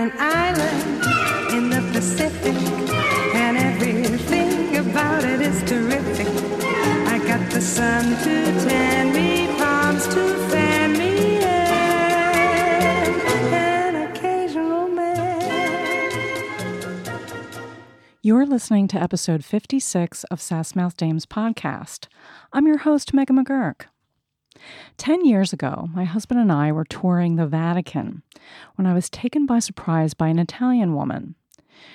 an island in the Pacific, and everything about it is terrific. I got the sun to tan me, palms to fan me, and an occasional man. You're listening to episode 56 of Sassmouth Dames podcast. I'm your host, Megan McGurk. Ten years ago, my husband and I were touring the Vatican when I was taken by surprise by an Italian woman.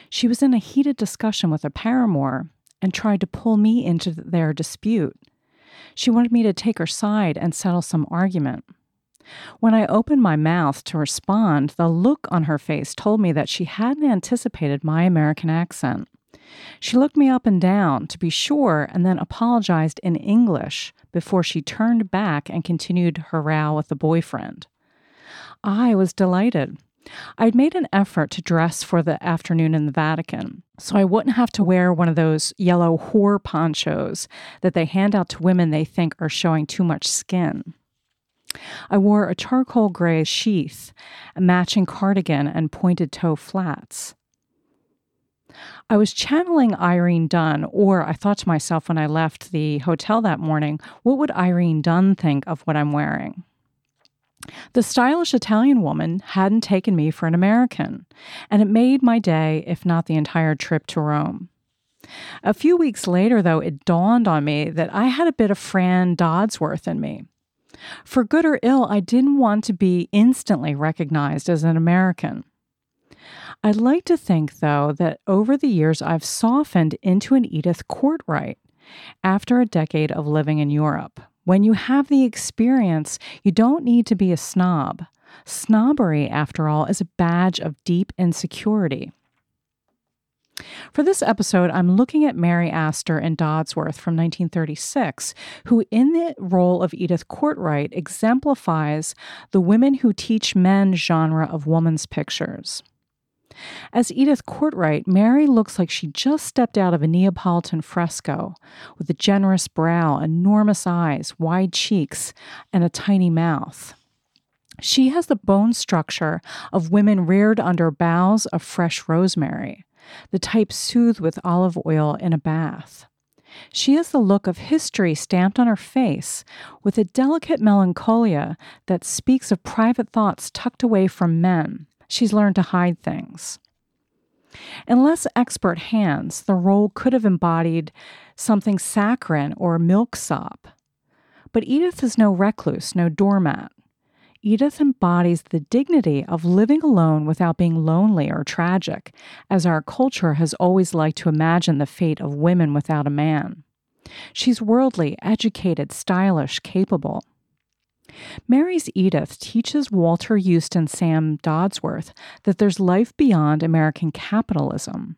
She was in a heated discussion with a paramour and tried to pull me into their dispute. She wanted me to take her side and settle some argument. When I opened my mouth to respond, the look on her face told me that she hadn't anticipated my American accent. She looked me up and down to be sure and then apologized in English before she turned back and continued her row with the boyfriend. I was delighted. I'd made an effort to dress for the afternoon in the Vatican, so I wouldn't have to wear one of those yellow whore ponchos that they hand out to women they think are showing too much skin. I wore a charcoal gray sheath, a matching cardigan, and pointed toe flats. I was channeling Irene Dunne, or I thought to myself when I left the hotel that morning, what would Irene Dunne think of what I'm wearing? The stylish Italian woman hadn't taken me for an American, and it made my day, if not the entire trip to Rome. A few weeks later, though, it dawned on me that I had a bit of Fran Dodsworth in me. For good or ill, I didn't want to be instantly recognized as an American. I'd like to think, though, that over the years I've softened into an Edith Cortright after a decade of living in Europe. When you have the experience, you don't need to be a snob. Snobbery, after all, is a badge of deep insecurity. For this episode, I'm looking at Mary Astor in Dodsworth from 1936, who, in the role of Edith Cortright, exemplifies the women who teach men genre of woman's pictures. As Edith Cortright, Mary looks like she just stepped out of a Neapolitan fresco with a generous brow, enormous eyes, wide cheeks, and a tiny mouth. She has the bone structure of women reared under boughs of fresh rosemary, the type soothed with olive oil in a bath. She has the look of history stamped on her face, with a delicate melancholia that speaks of private thoughts tucked away from men, She's learned to hide things. In less expert hands, the role could have embodied something saccharine or milksop. But Edith is no recluse, no doormat. Edith embodies the dignity of living alone without being lonely or tragic, as our culture has always liked to imagine the fate of women without a man. She's worldly, educated, stylish, capable. Mary's Edith teaches Walter Huston Sam Dodsworth that there's life beyond American capitalism.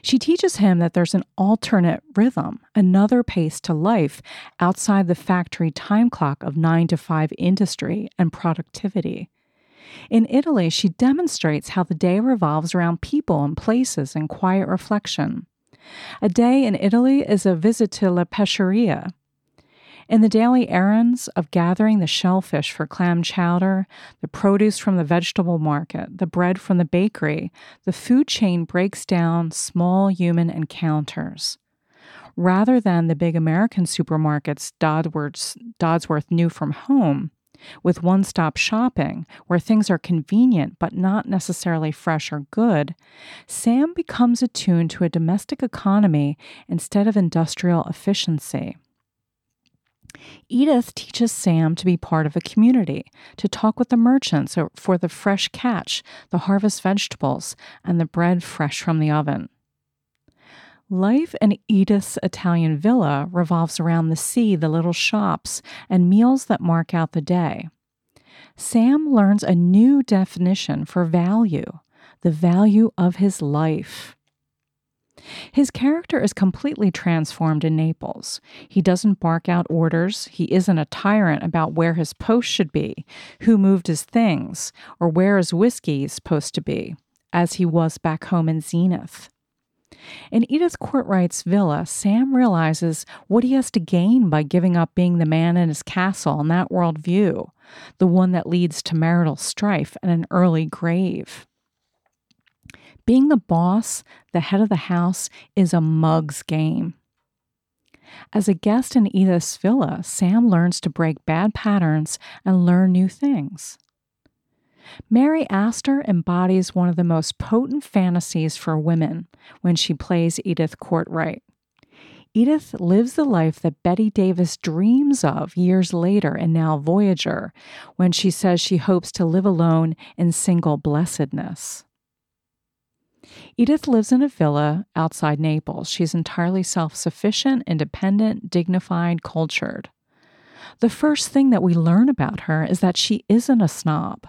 She teaches him that there's an alternate rhythm, another pace to life outside the factory time clock of 9 to 5 industry and productivity. In Italy, she demonstrates how the day revolves around people and places and quiet reflection. A day in Italy is a visit to La Pesceria, in the daily errands of gathering the shellfish for clam chowder, the produce from the vegetable market, the bread from the bakery, the food chain breaks down small human encounters. Rather than the big American supermarkets Dodsworth, Dodsworth knew from home, with one stop shopping, where things are convenient but not necessarily fresh or good, Sam becomes attuned to a domestic economy instead of industrial efficiency. Edith teaches Sam to be part of a community, to talk with the merchants for the fresh catch, the harvest vegetables, and the bread fresh from the oven. Life in Edith's Italian villa revolves around the sea, the little shops, and meals that mark out the day. Sam learns a new definition for value the value of his life. His character is completely transformed in Naples. He doesn't bark out orders. He isn't a tyrant about where his post should be, who moved his things, or where his whiskey is supposed to be, as he was back home in Zenith. In Edith Cortright's villa, Sam realizes what he has to gain by giving up being the man in his castle and that worldview, the one that leads to marital strife and an early grave. Being the boss, the head of the house, is a mug's game. As a guest in Edith's villa, Sam learns to break bad patterns and learn new things. Mary Astor embodies one of the most potent fantasies for women when she plays Edith Cortright. Edith lives the life that Bette Davis dreams of years later in Now Voyager, when she says she hopes to live alone in single blessedness. Edith lives in a villa outside Naples. She's entirely self sufficient, independent, dignified, cultured. The first thing that we learn about her is that she isn't a snob.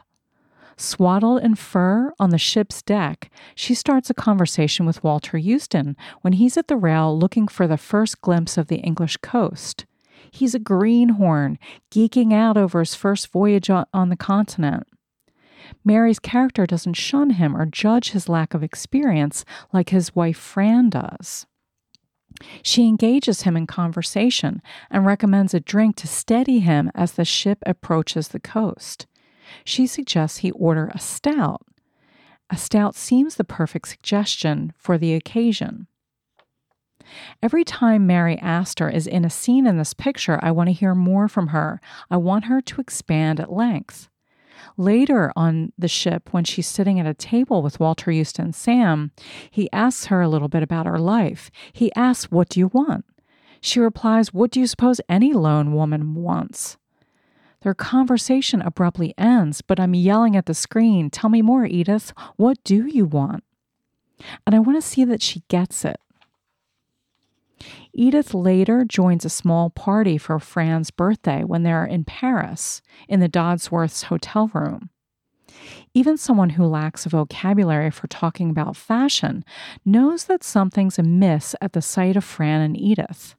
Swaddled in fur on the ship's deck, she starts a conversation with Walter Huston when he's at the rail looking for the first glimpse of the English coast. He's a greenhorn, geeking out over his first voyage on the continent. Mary's character doesn't shun him or judge his lack of experience like his wife Fran does. She engages him in conversation and recommends a drink to steady him as the ship approaches the coast. She suggests he order a stout. A stout seems the perfect suggestion for the occasion. Every time Mary Astor is in a scene in this picture, I want to hear more from her. I want her to expand at length. Later on the ship, when she's sitting at a table with Walter Huston Sam, he asks her a little bit about her life. He asks, What do you want? She replies, What do you suppose any lone woman wants? Their conversation abruptly ends, but I'm yelling at the screen, Tell me more, Edith. What do you want? And I want to see that she gets it. Edith later joins a small party for Fran's birthday when they're in Paris in the Dodsworth's hotel room. Even someone who lacks a vocabulary for talking about fashion knows that something's amiss at the sight of Fran and Edith.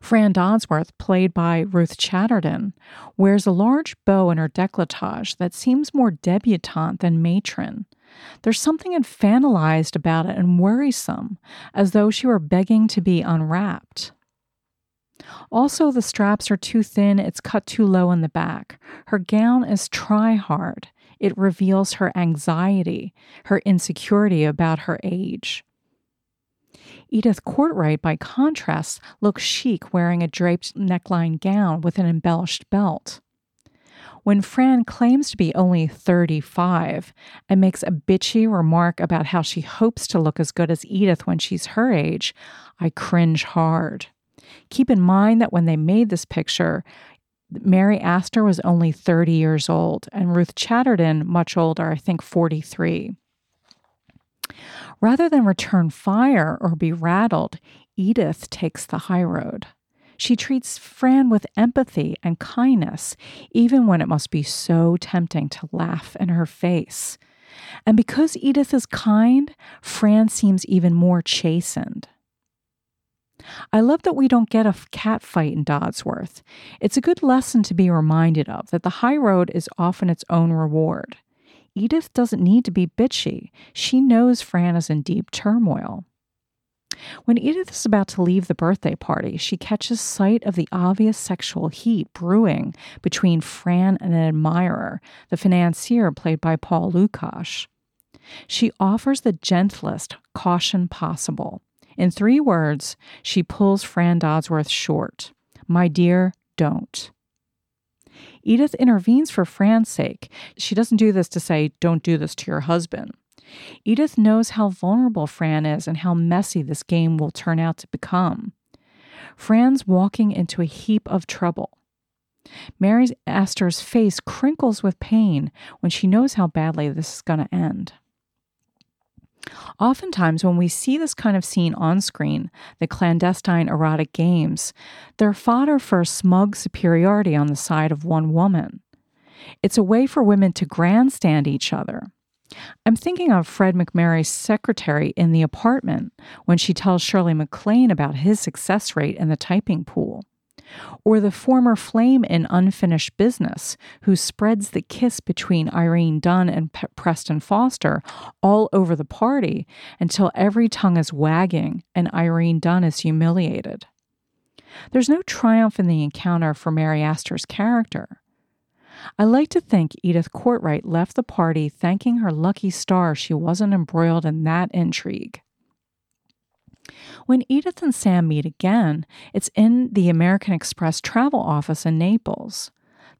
Fran Dodsworth, played by Ruth Chatterton, wears a large bow in her decolletage that seems more debutante than matron, there's something infantilized about it and worrisome, as though she were begging to be unwrapped. Also, the straps are too thin, it's cut too low in the back. Her gown is try hard. It reveals her anxiety, her insecurity about her age. Edith Cortright, by contrast, looks chic wearing a draped neckline gown with an embellished belt. When Fran claims to be only 35 and makes a bitchy remark about how she hopes to look as good as Edith when she's her age, I cringe hard. Keep in mind that when they made this picture, Mary Astor was only 30 years old and Ruth Chatterton much older, I think 43. Rather than return fire or be rattled, Edith takes the high road. She treats Fran with empathy and kindness, even when it must be so tempting to laugh in her face. And because Edith is kind, Fran seems even more chastened. I love that we don't get a cat fight in Dodsworth. It's a good lesson to be reminded of that the high road is often its own reward. Edith doesn't need to be bitchy. She knows Fran is in deep turmoil. When Edith is about to leave the birthday party, she catches sight of the obvious sexual heat brewing between Fran and an admirer, the financier played by Paul Lukas. She offers the gentlest caution possible. In three words, she pulls Fran Dodsworth short. My dear, don't. Edith intervenes for Fran's sake. She doesn't do this to say, don't do this to your husband. Edith knows how vulnerable Fran is and how messy this game will turn out to become. Fran's walking into a heap of trouble. Mary Astor's face crinkles with pain when she knows how badly this is going to end. Oftentimes, when we see this kind of scene on screen, the clandestine erotic games, they're fodder for smug superiority on the side of one woman. It's a way for women to grandstand each other, I'm thinking of Fred MacMurray's secretary in the apartment when she tells Shirley MacLaine about his success rate in the typing pool. Or the former flame in Unfinished Business, who spreads the kiss between Irene Dunne and P- Preston Foster all over the party until every tongue is wagging and Irene Dunne is humiliated. There's no triumph in the encounter for Mary Astor's character. I like to think Edith Cortright left the party thanking her lucky star she wasn't embroiled in that intrigue. When Edith and Sam meet again, it's in the American Express travel office in Naples.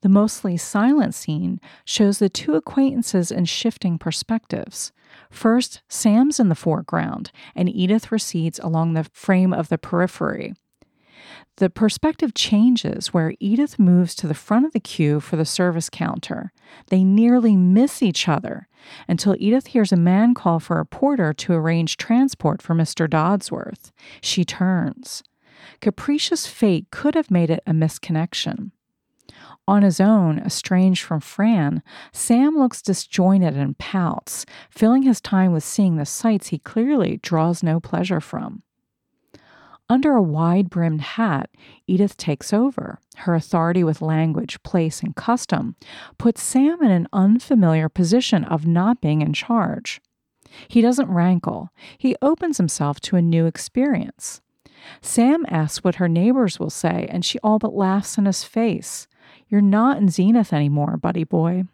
The mostly silent scene shows the two acquaintances in shifting perspectives. First, Sam's in the foreground, and Edith recedes along the frame of the periphery. The perspective changes where Edith moves to the front of the queue for the service counter. They nearly miss each other until Edith hears a man call for a porter to arrange transport for Mr. Dodsworth. She turns. Capricious fate could have made it a misconnection. On his own, estranged from Fran, Sam looks disjointed and pouts, filling his time with seeing the sights he clearly draws no pleasure from. Under a wide brimmed hat, Edith takes over. Her authority with language, place, and custom puts Sam in an unfamiliar position of not being in charge. He doesn't rankle, he opens himself to a new experience. Sam asks what her neighbors will say, and she all but laughs in his face. You're not in Zenith anymore, buddy boy.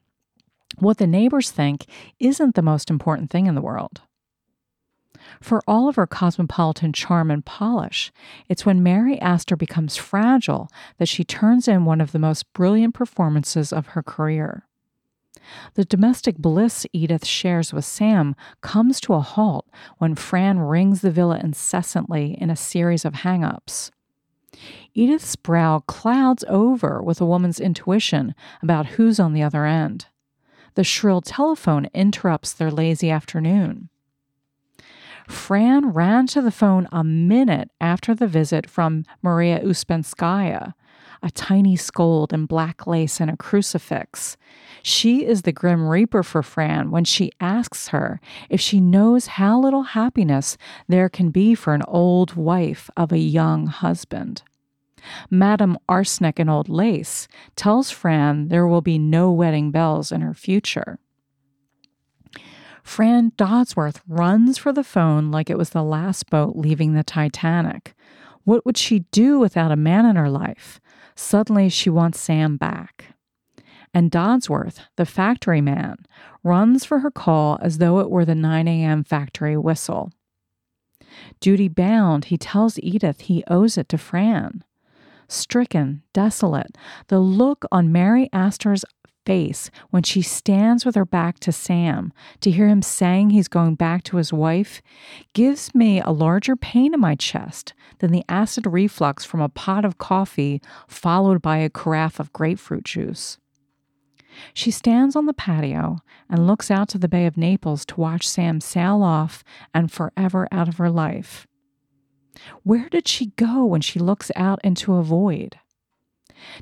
What the neighbors think isn't the most important thing in the world. For all of her cosmopolitan charm and polish, it's when Mary Astor becomes fragile that she turns in one of the most brilliant performances of her career. The domestic bliss Edith shares with Sam comes to a halt when Fran rings the villa incessantly in a series of hang ups. Edith's brow clouds over with a woman's intuition about who's on the other end. The shrill telephone interrupts their lazy afternoon. Fran ran to the phone a minute after the visit from Maria Ouspenskaya, a tiny scold in black lace and a crucifix. She is the grim reaper for Fran when she asks her if she knows how little happiness there can be for an old wife of a young husband. Madame Arsenic and Old Lace tells Fran there will be no wedding bells in her future. Fran Dodsworth runs for the phone like it was the last boat leaving the Titanic. What would she do without a man in her life? Suddenly, she wants Sam back. And Dodsworth, the factory man, runs for her call as though it were the 9 a.m. factory whistle. Duty bound, he tells Edith he owes it to Fran. Stricken, desolate, the look on Mary Astor's face when she stands with her back to Sam to hear him saying he's going back to his wife gives me a larger pain in my chest than the acid reflux from a pot of coffee followed by a carafe of grapefruit juice. She stands on the patio and looks out to the Bay of Naples to watch Sam sail off and forever out of her life. Where did she go when she looks out into a void?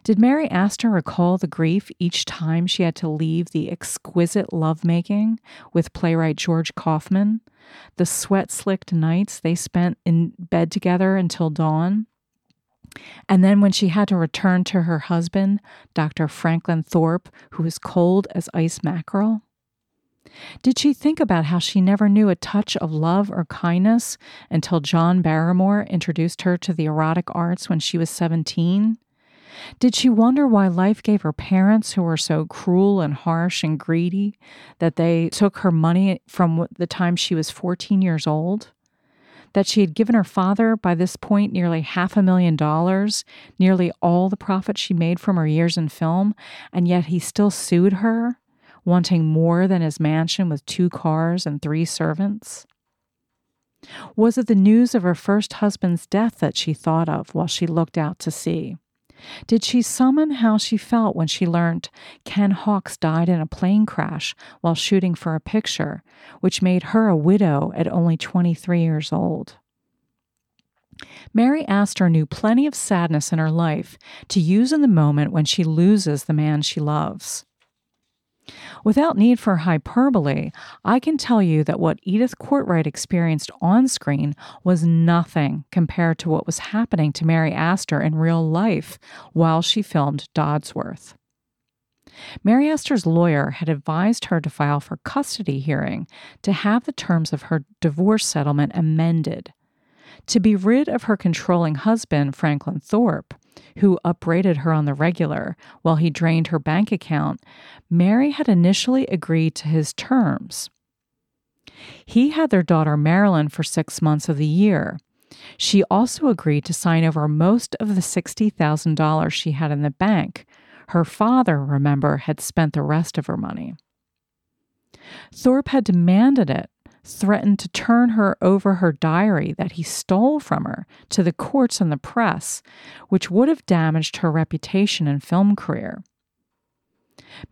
Did Mary Astor recall the grief each time she had to leave the exquisite lovemaking with playwright George Kaufman, the sweat slicked nights they spent in bed together until dawn? And then when she had to return to her husband, Dr. Franklin Thorpe, who was cold as ice mackerel? Did she think about how she never knew a touch of love or kindness until John Barrymore introduced her to the erotic arts when she was 17? Did she wonder why life gave her parents, who were so cruel and harsh and greedy, that they took her money from the time she was 14 years old? That she had given her father, by this point, nearly half a million dollars, nearly all the profit she made from her years in film, and yet he still sued her, wanting more than his mansion with two cars and three servants? Was it the news of her first husband's death that she thought of while she looked out to sea? Did she summon how she felt when she learned Ken Hawks died in a plane crash while shooting for a picture, which made her a widow at only 23 years old? Mary Astor knew plenty of sadness in her life to use in the moment when she loses the man she loves. Without need for hyperbole, I can tell you that what Edith Cortright experienced on screen was nothing compared to what was happening to Mary Astor in real life while she filmed Dodsworth. Mary Astor's lawyer had advised her to file for custody hearing to have the terms of her divorce settlement amended. To be rid of her controlling husband, Franklin Thorpe, who upbraided her on the regular while he drained her bank account, Mary had initially agreed to his terms. He had their daughter Marilyn for six months of the year. She also agreed to sign over most of the $60,000 she had in the bank. Her father, remember, had spent the rest of her money. Thorpe had demanded it threatened to turn her over her diary that he stole from her to the courts and the press, which would have damaged her reputation and film career.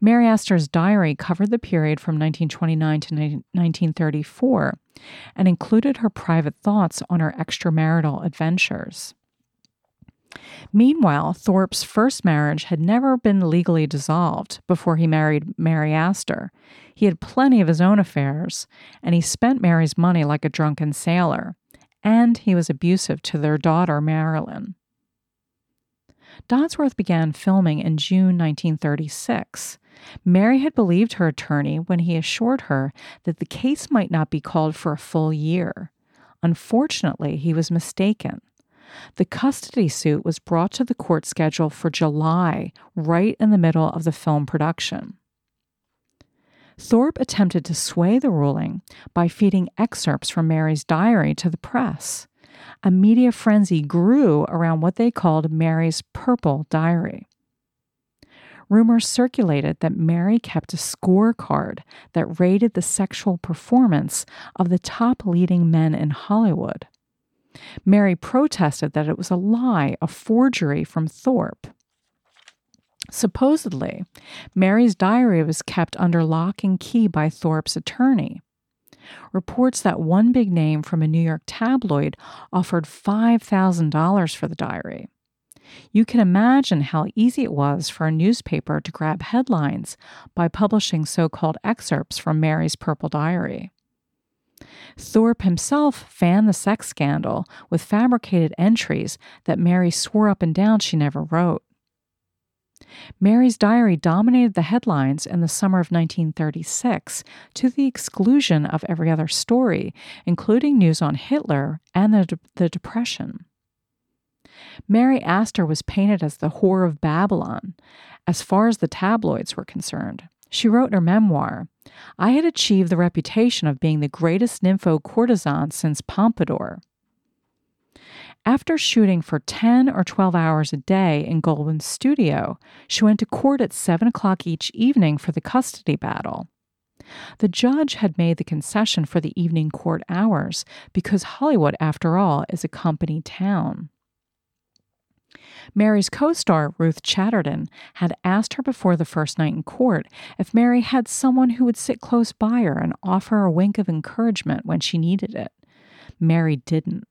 Mary Astor's diary covered the period from 1929 to 1934 and included her private thoughts on her extramarital adventures. Meanwhile, Thorpe's first marriage had never been legally dissolved before he married Mary Astor. He had plenty of his own affairs, and he spent Mary's money like a drunken sailor, and he was abusive to their daughter, Marilyn. Dodsworth began filming in June 1936. Mary had believed her attorney when he assured her that the case might not be called for a full year. Unfortunately, he was mistaken. The custody suit was brought to the court schedule for July, right in the middle of the film production. Thorpe attempted to sway the ruling by feeding excerpts from Mary's diary to the press. A media frenzy grew around what they called Mary's Purple Diary. Rumors circulated that Mary kept a scorecard that rated the sexual performance of the top leading men in Hollywood. Mary protested that it was a lie, a forgery from Thorpe. Supposedly, Mary's diary was kept under lock and key by Thorpe's attorney. Reports that one big name from a New York tabloid offered $5,000 for the diary. You can imagine how easy it was for a newspaper to grab headlines by publishing so called excerpts from Mary's Purple Diary. Thorpe himself fanned the sex scandal with fabricated entries that Mary swore up and down she never wrote. Mary's diary dominated the headlines in the summer of 1936 to the exclusion of every other story, including news on Hitler and the, the Depression. Mary Astor was painted as the whore of Babylon, as far as the tabloids were concerned. She wrote in her memoir I had achieved the reputation of being the greatest nympho courtesan since Pompadour. After shooting for 10 or 12 hours a day in Goldwyn's studio, she went to court at 7 o'clock each evening for the custody battle. The judge had made the concession for the evening court hours because Hollywood, after all, is a company town. Mary's co star, Ruth Chatterton, had asked her before the first night in court if Mary had someone who would sit close by her and offer a wink of encouragement when she needed it. Mary didn't.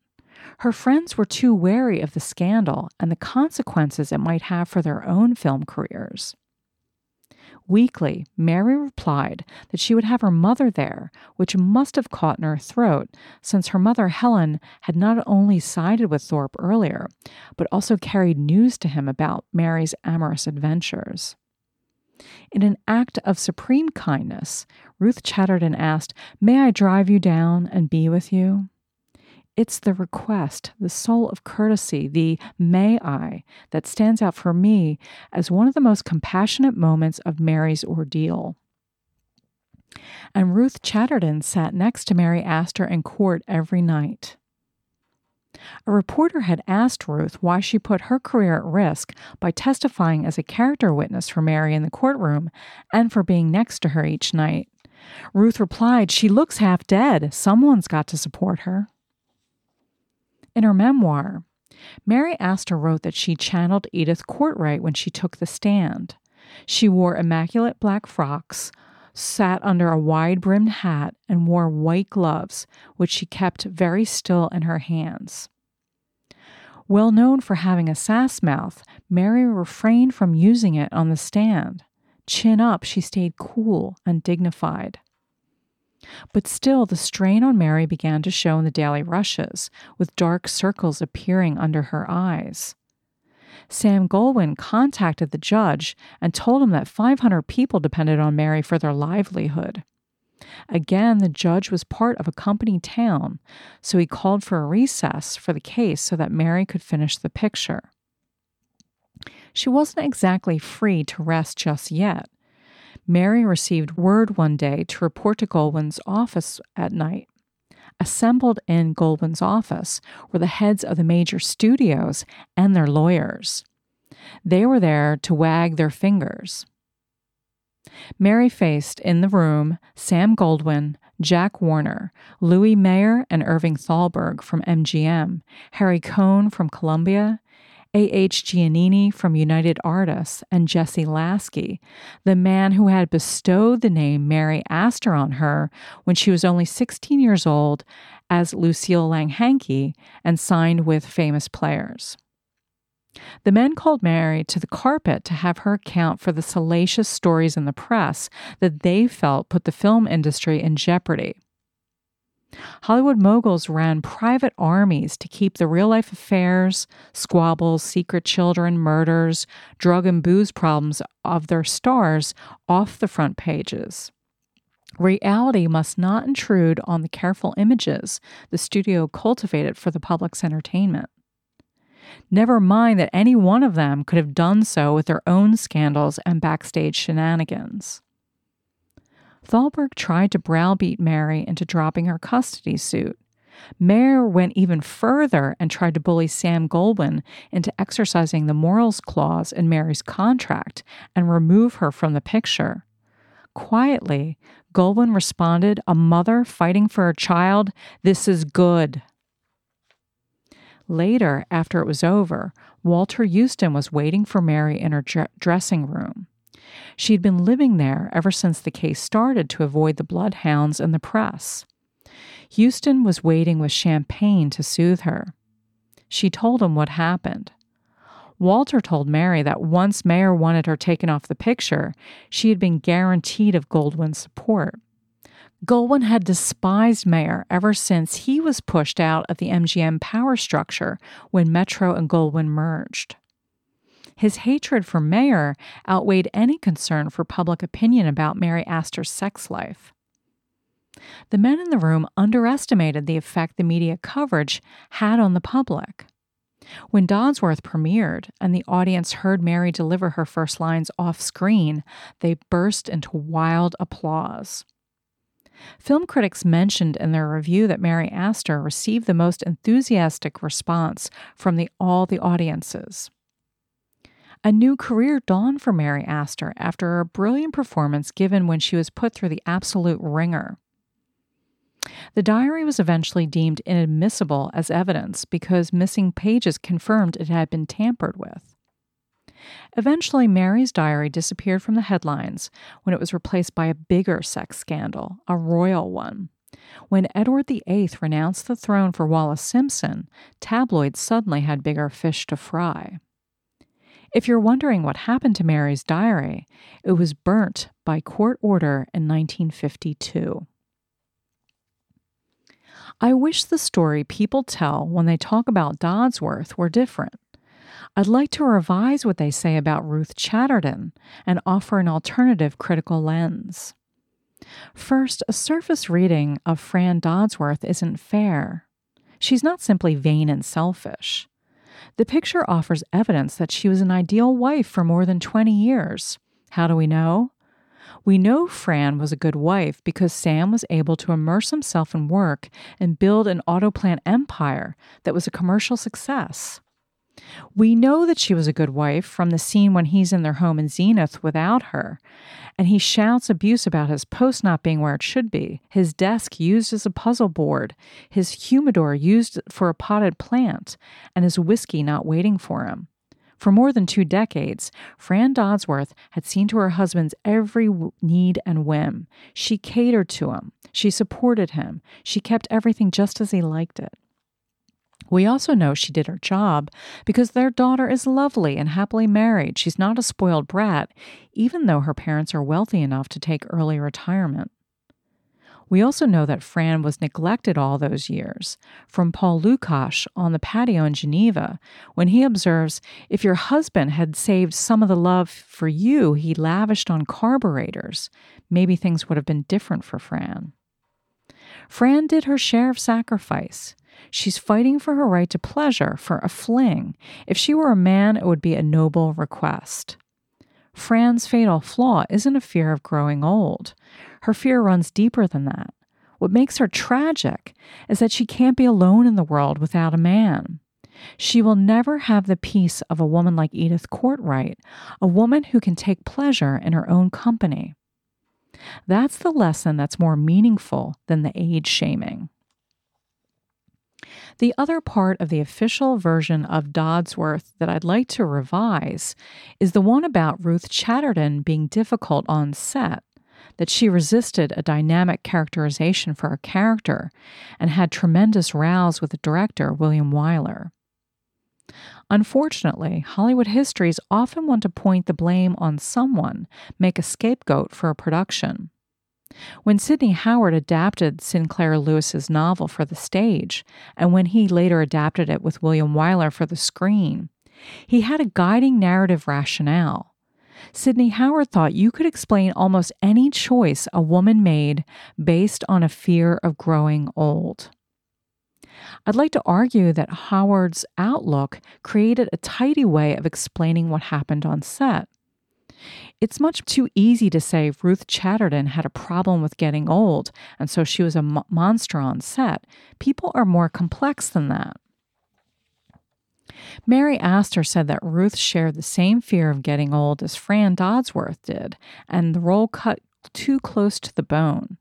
Her friends were too wary of the scandal and the consequences it might have for their own film careers. Weakly, Mary replied that she would have her mother there, which must have caught in her throat, since her mother, Helen, had not only sided with Thorpe earlier, but also carried news to him about Mary's amorous adventures. In an act of supreme kindness, Ruth Chatterton asked, May I drive you down and be with you? It's the request, the soul of courtesy, the may I, that stands out for me as one of the most compassionate moments of Mary's ordeal. And Ruth Chatterton sat next to Mary Astor in court every night. A reporter had asked Ruth why she put her career at risk by testifying as a character witness for Mary in the courtroom and for being next to her each night. Ruth replied, She looks half dead. Someone's got to support her. In her memoir, Mary Astor wrote that she channeled Edith Cortright when she took the stand. She wore immaculate black frocks, sat under a wide brimmed hat, and wore white gloves, which she kept very still in her hands. Well known for having a sass mouth, Mary refrained from using it on the stand. Chin up, she stayed cool and dignified. But still, the strain on Mary began to show in the daily rushes, with dark circles appearing under her eyes. Sam Goldwyn contacted the judge and told him that 500 people depended on Mary for their livelihood. Again, the judge was part of a company town, so he called for a recess for the case so that Mary could finish the picture. She wasn't exactly free to rest just yet. Mary received word one day to report to Goldwyn's office at night. Assembled in Goldwyn's office were the heads of the major studios and their lawyers. They were there to wag their fingers. Mary faced in the room Sam Goldwyn, Jack Warner, Louis Mayer and Irving Thalberg from MGM, Harry Cohn from Columbia, A.H. Giannini from United Artists, and Jesse Lasky, the man who had bestowed the name Mary Astor on her when she was only 16 years old as Lucille Langhanke and signed with famous players. The men called Mary to the carpet to have her account for the salacious stories in the press that they felt put the film industry in jeopardy. Hollywood moguls ran private armies to keep the real life affairs, squabbles, secret children, murders, drug and booze problems of their stars off the front pages. Reality must not intrude on the careful images the studio cultivated for the public's entertainment. Never mind that any one of them could have done so with their own scandals and backstage shenanigans. Thalberg tried to browbeat Mary into dropping her custody suit. Mayer went even further and tried to bully Sam Goldwyn into exercising the morals clause in Mary's contract and remove her from the picture. Quietly, Goldwyn responded, A mother fighting for her child? This is good. Later, after it was over, Walter Huston was waiting for Mary in her dressing room. She'd been living there ever since the case started to avoid the bloodhounds and the press. Huston was waiting with champagne to soothe her. She told him what happened. Walter told Mary that once Mayer wanted her taken off the picture, she had been guaranteed of Goldwyn's support. Goldwyn had despised Mayer ever since he was pushed out of the MGM power structure when Metro and Goldwyn merged. His hatred for Mayer outweighed any concern for public opinion about Mary Astor's sex life. The men in the room underestimated the effect the media coverage had on the public. When Dodsworth premiered and the audience heard Mary deliver her first lines off screen, they burst into wild applause. Film critics mentioned in their review that Mary Astor received the most enthusiastic response from the, all the audiences. A new career dawned for Mary Astor after a brilliant performance given when she was put through the absolute wringer. The diary was eventually deemed inadmissible as evidence because missing pages confirmed it had been tampered with. Eventually, Mary's diary disappeared from the headlines when it was replaced by a bigger sex scandal, a royal one. When Edward VIII renounced the throne for Wallis Simpson, tabloids suddenly had bigger fish to fry. If you're wondering what happened to Mary's diary, it was burnt by court order in 1952. I wish the story people tell when they talk about Dodsworth were different. I'd like to revise what they say about Ruth Chatterton and offer an alternative critical lens. First, a surface reading of Fran Dodsworth isn't fair. She's not simply vain and selfish. The picture offers evidence that she was an ideal wife for more than 20 years. How do we know? We know Fran was a good wife because Sam was able to immerse himself in work and build an auto plant empire that was a commercial success. We know that she was a good wife from the scene when he's in their home in Zenith without her, and he shouts abuse about his post not being where it should be, his desk used as a puzzle board, his humidor used for a potted plant, and his whiskey not waiting for him. For more than two decades, Fran Dodsworth had seen to her husband's every need and whim. She catered to him. She supported him. She kept everything just as he liked it. We also know she did her job because their daughter is lovely and happily married. She's not a spoiled brat, even though her parents are wealthy enough to take early retirement. We also know that Fran was neglected all those years, from Paul Lukas on the patio in Geneva, when he observes if your husband had saved some of the love for you he lavished on carburetors, maybe things would have been different for Fran. Fran did her share of sacrifice. She's fighting for her right to pleasure, for a fling. If she were a man, it would be a noble request. Fran's fatal flaw isn't a fear of growing old. Her fear runs deeper than that. What makes her tragic is that she can't be alone in the world without a man. She will never have the peace of a woman like Edith Cortright, a woman who can take pleasure in her own company. That's the lesson that's more meaningful than the age shaming. The other part of the official version of Dodsworth that I'd like to revise is the one about Ruth Chatterton being difficult on set, that she resisted a dynamic characterization for her character and had tremendous rows with the director, William Wyler. Unfortunately, Hollywood histories often want to point the blame on someone, make a scapegoat for a production. When Sidney Howard adapted Sinclair Lewis's novel for the stage, and when he later adapted it with William Wyler for the screen, he had a guiding narrative rationale. Sidney Howard thought you could explain almost any choice a woman made based on a fear of growing old. I'd like to argue that Howard's outlook created a tidy way of explaining what happened on set. It's much too easy to say Ruth Chatterton had a problem with getting old, and so she was a mo- monster on set. People are more complex than that. Mary Astor said that Ruth shared the same fear of getting old as Fran Dodsworth did, and the role cut too close to the bone.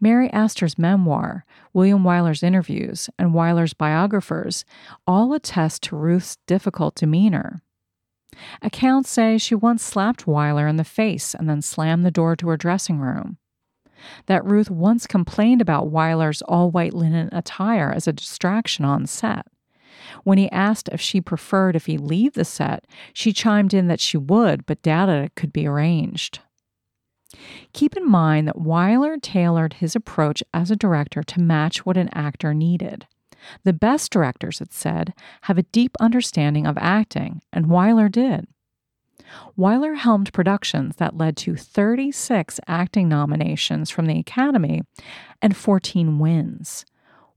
Mary Astor's memoir, William Wyler's interviews, and Wyler's biographers all attest to Ruth's difficult demeanor. Accounts say she once slapped Wyler in the face and then slammed the door to her dressing room. That Ruth once complained about Wyler's all white linen attire as a distraction on set. When he asked if she preferred if he leave the set, she chimed in that she would, but doubted it could be arranged. Keep in mind that Wyler tailored his approach as a director to match what an actor needed. The best directors, it said, have a deep understanding of acting, and Wyler did. Wyler helmed productions that led to 36 acting nominations from the Academy and 14 wins.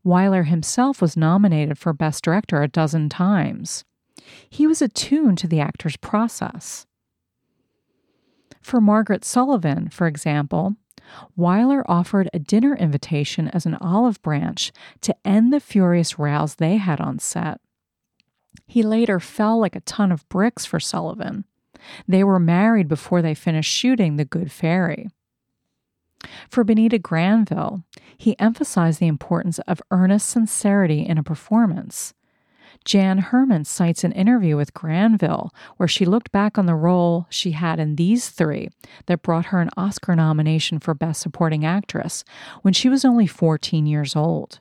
Wyler himself was nominated for Best Director a dozen times. He was attuned to the actor's process. For Margaret Sullavan, for example, Wyler offered a dinner invitation as an olive branch to end the furious rows they had on set. He later fell like a ton of bricks for Sullavan. They were married before they finished shooting The Good Fairy. For Bonita Granville, he emphasized the importance of earnest sincerity in a performance. Jan Herman cites an interview with Granville where she looked back on the role she had in these three that brought her an Oscar nomination for Best Supporting Actress when she was only 14 years old.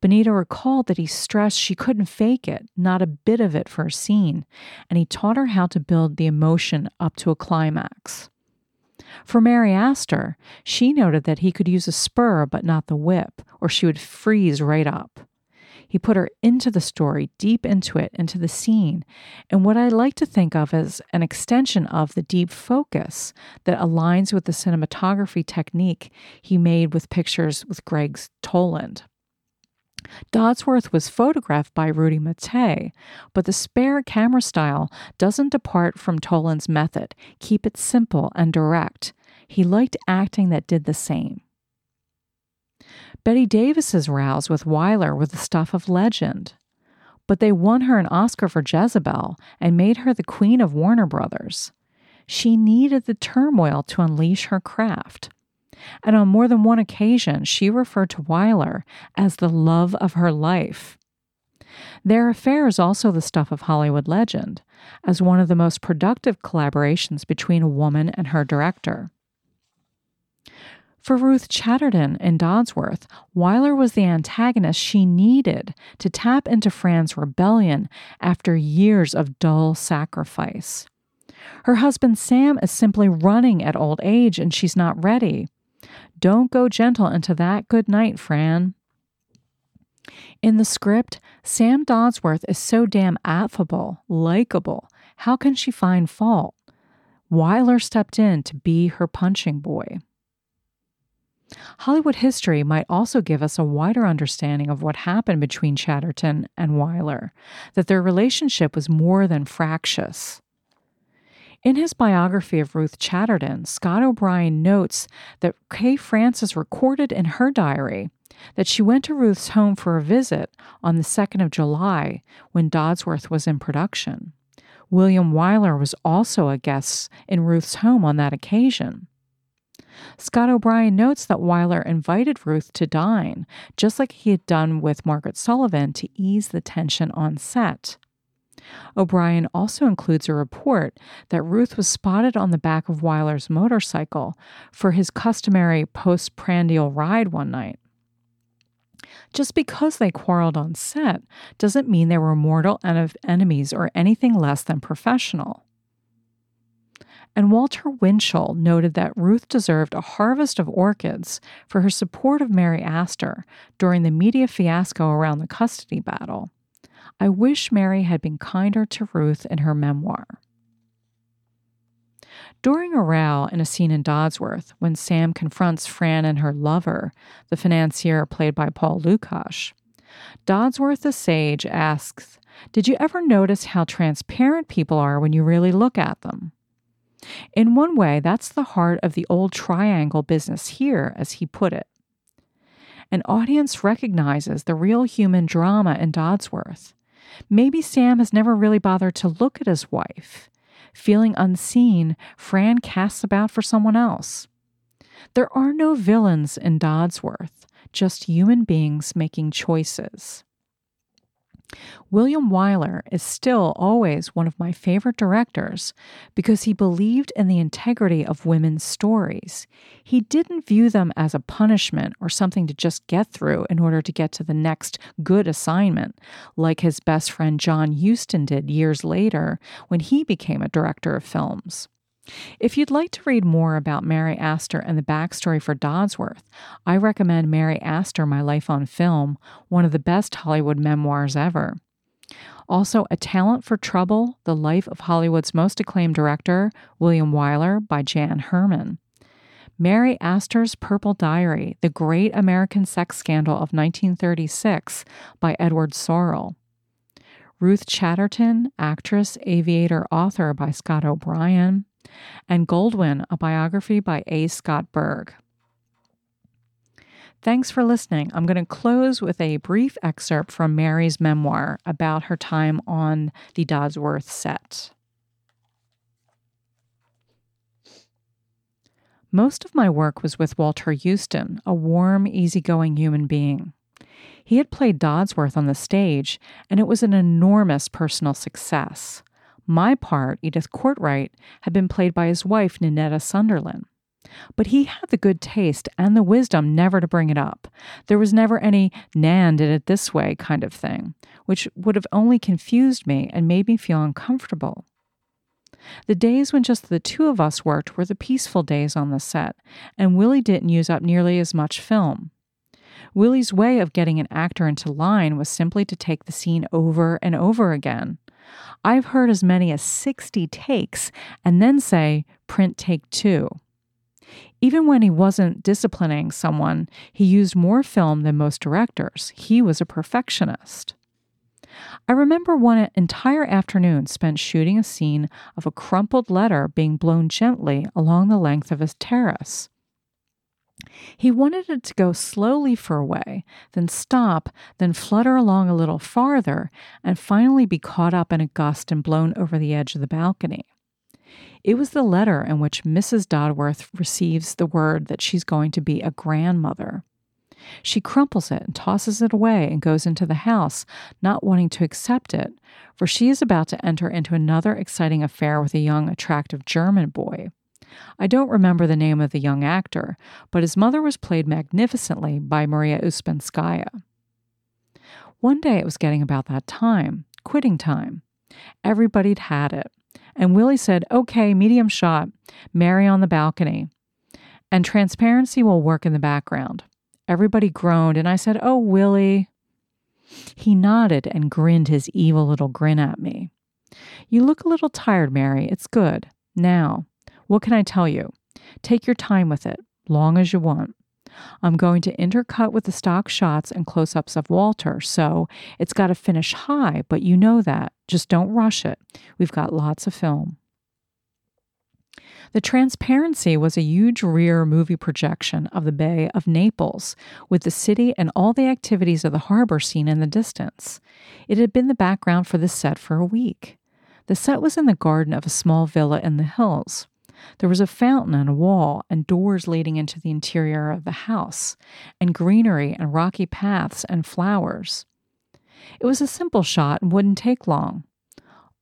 Bonita recalled that he stressed she couldn't fake it, not a bit of it for a scene, and he taught her how to build the emotion up to a climax. For Mary Astor, she noted that he could use a spur but not the whip, or she would freeze right up. He put her into the story, deep into it, into the scene, and what I like to think of as an extension of the deep focus that aligns with the cinematography technique he made with pictures with Gregg Toland. Dodsworth was photographed by Rudy Maté, but the spare camera style doesn't depart from Toland's method. Keep it simple and direct. He liked acting that did the same. Bette Davis's rows with Wyler were the stuff of legend. But they won her an Oscar for Jezebel and made her the queen of Warner Brothers. She needed the turmoil to unleash her craft. And on more than one occasion, she referred to Wyler as the love of her life. Their affair is also the stuff of Hollywood legend, as one of the most productive collaborations between a woman and her director. For Ruth Chatterton in Dodsworth, Wyler was the antagonist she needed to tap into Fran's rebellion after years of dull sacrifice. Her husband Sam is simply running at old age and she's not ready. Don't go gentle into that good night, Fran. In the script, Sam Dodsworth is so damn affable, likable. How can she find fault? Wyler stepped in to be her punching boy. Hollywood history might also give us a wider understanding of what happened between Chatterton and Wyler, that their relationship was more than fractious. In his biography of Ruth Chatterton, Scott O'Brien notes that Kay Francis recorded in her diary that she went to Ruth's home for a visit on the 2nd of July when Dodsworth was in production. William Wyler was also a guest in Ruth's home on that occasion. Scott O'Brien notes that Wyler invited Ruth to dine, just like he had done with Margaret Sullavan to ease the tension on set. O'Brien also includes a report that Ruth was spotted on the back of Wyler's motorcycle for his customary postprandial ride one night. Just because they quarreled on set doesn't mean they were mortal en- enemies or anything less than professional. And Walter Winchell noted that Ruth deserved a harvest of orchids for her support of Mary Astor during the media fiasco around the custody battle. I wish Mary had been kinder to Ruth in her memoir. During a row in a scene in Dodsworth, when Sam confronts Fran and her lover, the financier played by Paul Lukas, Dodsworth the sage asks, Did you ever notice how transparent people are when you really look at them? In one way, that's the heart of the old triangle business here, as he put it. An audience recognizes the real human drama in Dodsworth. Maybe Sam has never really bothered to look at his wife. Feeling unseen, Fran casts about for someone else. There are no villains in Dodsworth, just human beings making choices. William Wyler is still always one of my favorite directors because he believed in the integrity of women's stories. He didn't view them as a punishment or something to just get through in order to get to the next good assignment, like his best friend John Huston did years later when he became a director of films. If you'd like to read more about Mary Astor and the backstory for Dodsworth, I recommend Mary Astor My Life on Film, one of the best Hollywood memoirs ever. Also, A Talent for Trouble The Life of Hollywood's Most Acclaimed Director, William Wyler, by Jan Herman. Mary Astor's Purple Diary The Great American Sex Scandal of 1936, by Edward Sorel. Ruth Chatterton, actress, aviator, author by Scott O'Brien and Goldwyn, a biography by A. Scott Berg. Thanks for listening. I'm going to close with a brief excerpt from Mary's memoir about her time on the Dodsworth set. Most of my work was with Walter Huston, a warm, easygoing human being. He had played Dodsworth on the stage, and it was an enormous personal success. My part, Edith Cortright, had been played by his wife, Ninetta Sunderland. But he had the good taste and the wisdom never to bring it up. There was never any Nan did it this way kind of thing, which would have only confused me and made me feel uncomfortable. The days when just the two of us worked were the peaceful days on the set, and Willie didn't use up nearly as much film. Willie's way of getting an actor into line was simply to take the scene over and over again. I've heard as many as 60 takes and then say, print take two. Even when he wasn't disciplining someone, he used more film than most directors. He was a perfectionist. I remember one entire afternoon spent shooting a scene of a crumpled letter being blown gently along the length of his terrace. He wanted it to go slowly for a way, then stop, then flutter along a little farther, and finally be caught up in a gust and blown over the edge of the balcony. It was the letter in which Mrs. Dodsworth receives the word that she's going to be a grandmother. She crumples it and tosses it away and goes into the house, not wanting to accept it, for she is about to enter into another exciting affair with a young, attractive German boy. I don't remember the name of the young actor, but his mother was played magnificently by Maria Ouspenskaya. One day it was getting about that time, quitting time. Everybody'd had it. And Willie said, Okay, medium shot, Mary on the balcony. And transparency will work in the background. Everybody groaned, and I said, Oh, Willie. He nodded and grinned his evil little grin at me. You look a little tired, Mary. It's good. Now, what can I tell you? Take your time with it, long as you want. I'm going to intercut with the stock shots and close ups of Walter, so it's got to finish high, but you know that. Just don't rush it. We've got lots of film. The Transparency was a huge rear movie projection of the Bay of Naples, with the city and all the activities of the harbor seen in the distance. It had been the background for the set for a week. The set was in the garden of a small villa in the hills. There was a fountain and a wall and doors leading into the interior of the house, and greenery and rocky paths and flowers. It was a simple shot and wouldn't take long.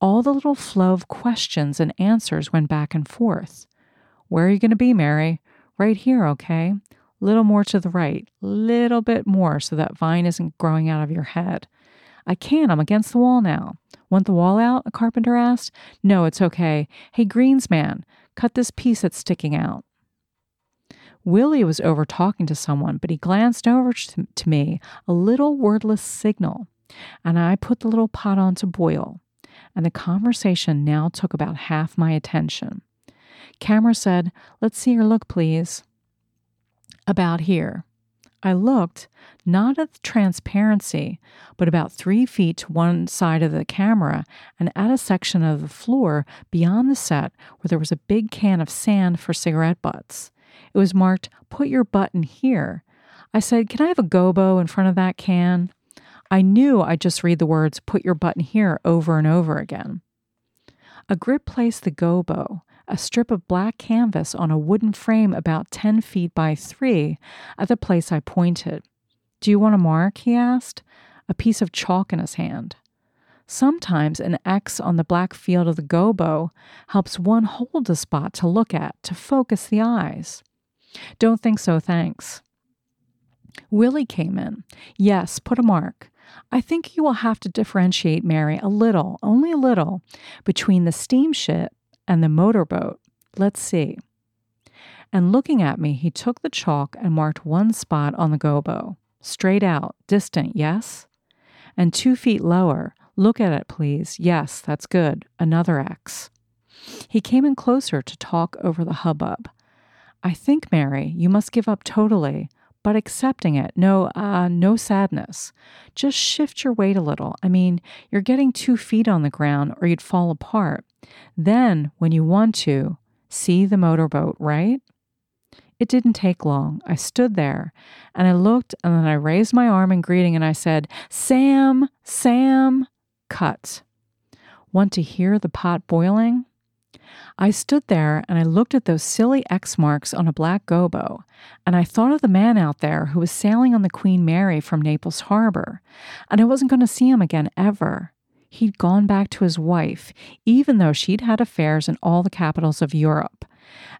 All the little flow of questions and answers went back and forth. Where are you going to be, Mary? Right here, okay? Little more to the right, little bit more so that vine isn't growing out of your head. I can't, I'm against the wall now. Want the wall out? A carpenter asked. No, it's okay. Hey, Greensman, cut this piece that's sticking out. Willie was over talking to someone, but he glanced over to, me, a little wordless signal, and I put the little pot on to boil. And the conversation now took about half my attention. Camera said, Let's see your look, please. About here. I looked, not at the transparency, but about three feet to one side of the camera and at a section of the floor beyond the set where there was a big can of sand for cigarette butts. It was marked, Put your butt in here. I said, Can I have a gobo in front of that can? I knew I'd just read the words, Put your butt in here over and over again. A grip placed the gobo, a strip of black canvas on a wooden frame about 10 feet by 3 at the place I pointed. Do you want a mark? he asked, a piece of chalk in his hand. Sometimes an X on the black field of the gobo helps one hold a spot to look at to focus the eyes. Don't think so, thanks. Willie came in. Yes, put a mark. I think you will have to differentiate, Mary, a little, only a little, between the steamship and the motorboat. Let's see. And looking at me, he took the chalk and marked one spot on the gobo. Straight out, distant, yes? And two feet lower. Look at it, please. Yes, that's good. Another X. He came in closer to talk over the hubbub. I think, Mary, you must give up totally, but accepting it. No, uh, no sadness. Just shift your weight a little. I mean, you're getting two feet on the ground or you'd fall apart. Then, when you want to, see the motorboat, right? It didn't take long. I stood there and I looked and then I raised my arm in greeting and I said, Sam, Sam, cut. Want to hear the pot boiling? I stood there and I looked at those silly X marks on a black gobo, and I thought of the man out there who was sailing on the Queen Mary from Naples Harbor, and I wasn't going to see him again ever. He'd gone back to his wife, even though she'd had affairs in all the capitals of Europe.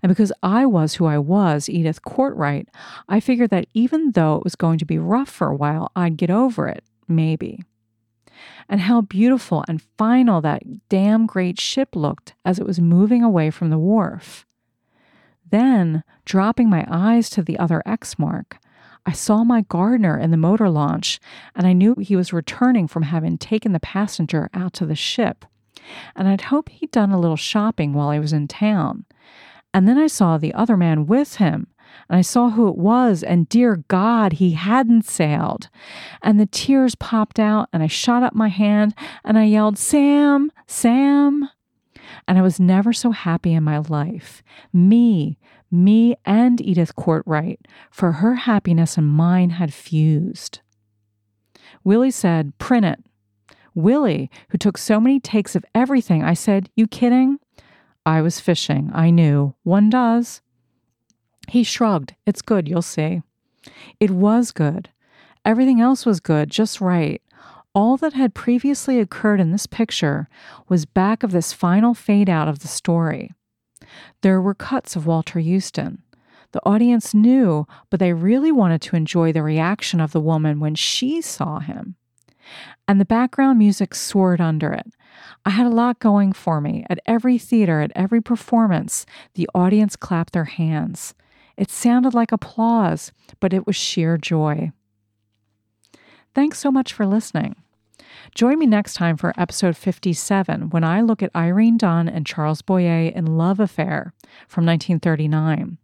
And because I was who I was, Edith Cortright, I figured that even though it was going to be rough for a while, I'd get over it, maybe. And how beautiful and final that damn great ship looked as it was moving away from the wharf. Then, dropping my eyes to the other X mark, I saw my gardener in the motor launch, and I knew he was returning from having taken the passenger out to the ship. And I'd hoped he'd done a little shopping while I was in town. And then I saw the other man with him, and I saw who it was, and dear God, he hadn't sailed. And the tears popped out, and I shot up my hand and I yelled, Sam, Sam. And I was never so happy in my life. Me, me and Edith Cortright, for her happiness and mine had fused. Willie said, Print it. Willie, who took so many takes of everything, I said, You kidding? I was fishing. I knew. One does. He shrugged. It's good, you'll see. It was good. Everything else was good, just right. All that had previously occurred in this picture was back of this final fade out of the story. There were cuts of Walter Huston. The audience knew, but they really wanted to enjoy the reaction of the woman when she saw him. And the background music soared under it. I had a lot going for me. At every theater, at every performance, the audience clapped their hands. It sounded like applause, but it was sheer joy. Thanks so much for listening. Join me next time for episode 57 when I look at Irene Dunne and Charles Boyer in Love Affair from 1939.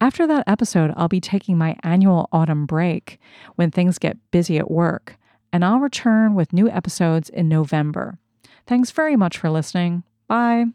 After that episode, I'll be taking my annual autumn break when things get busy at work, and I'll return with new episodes in November. Thanks very much for listening. Bye.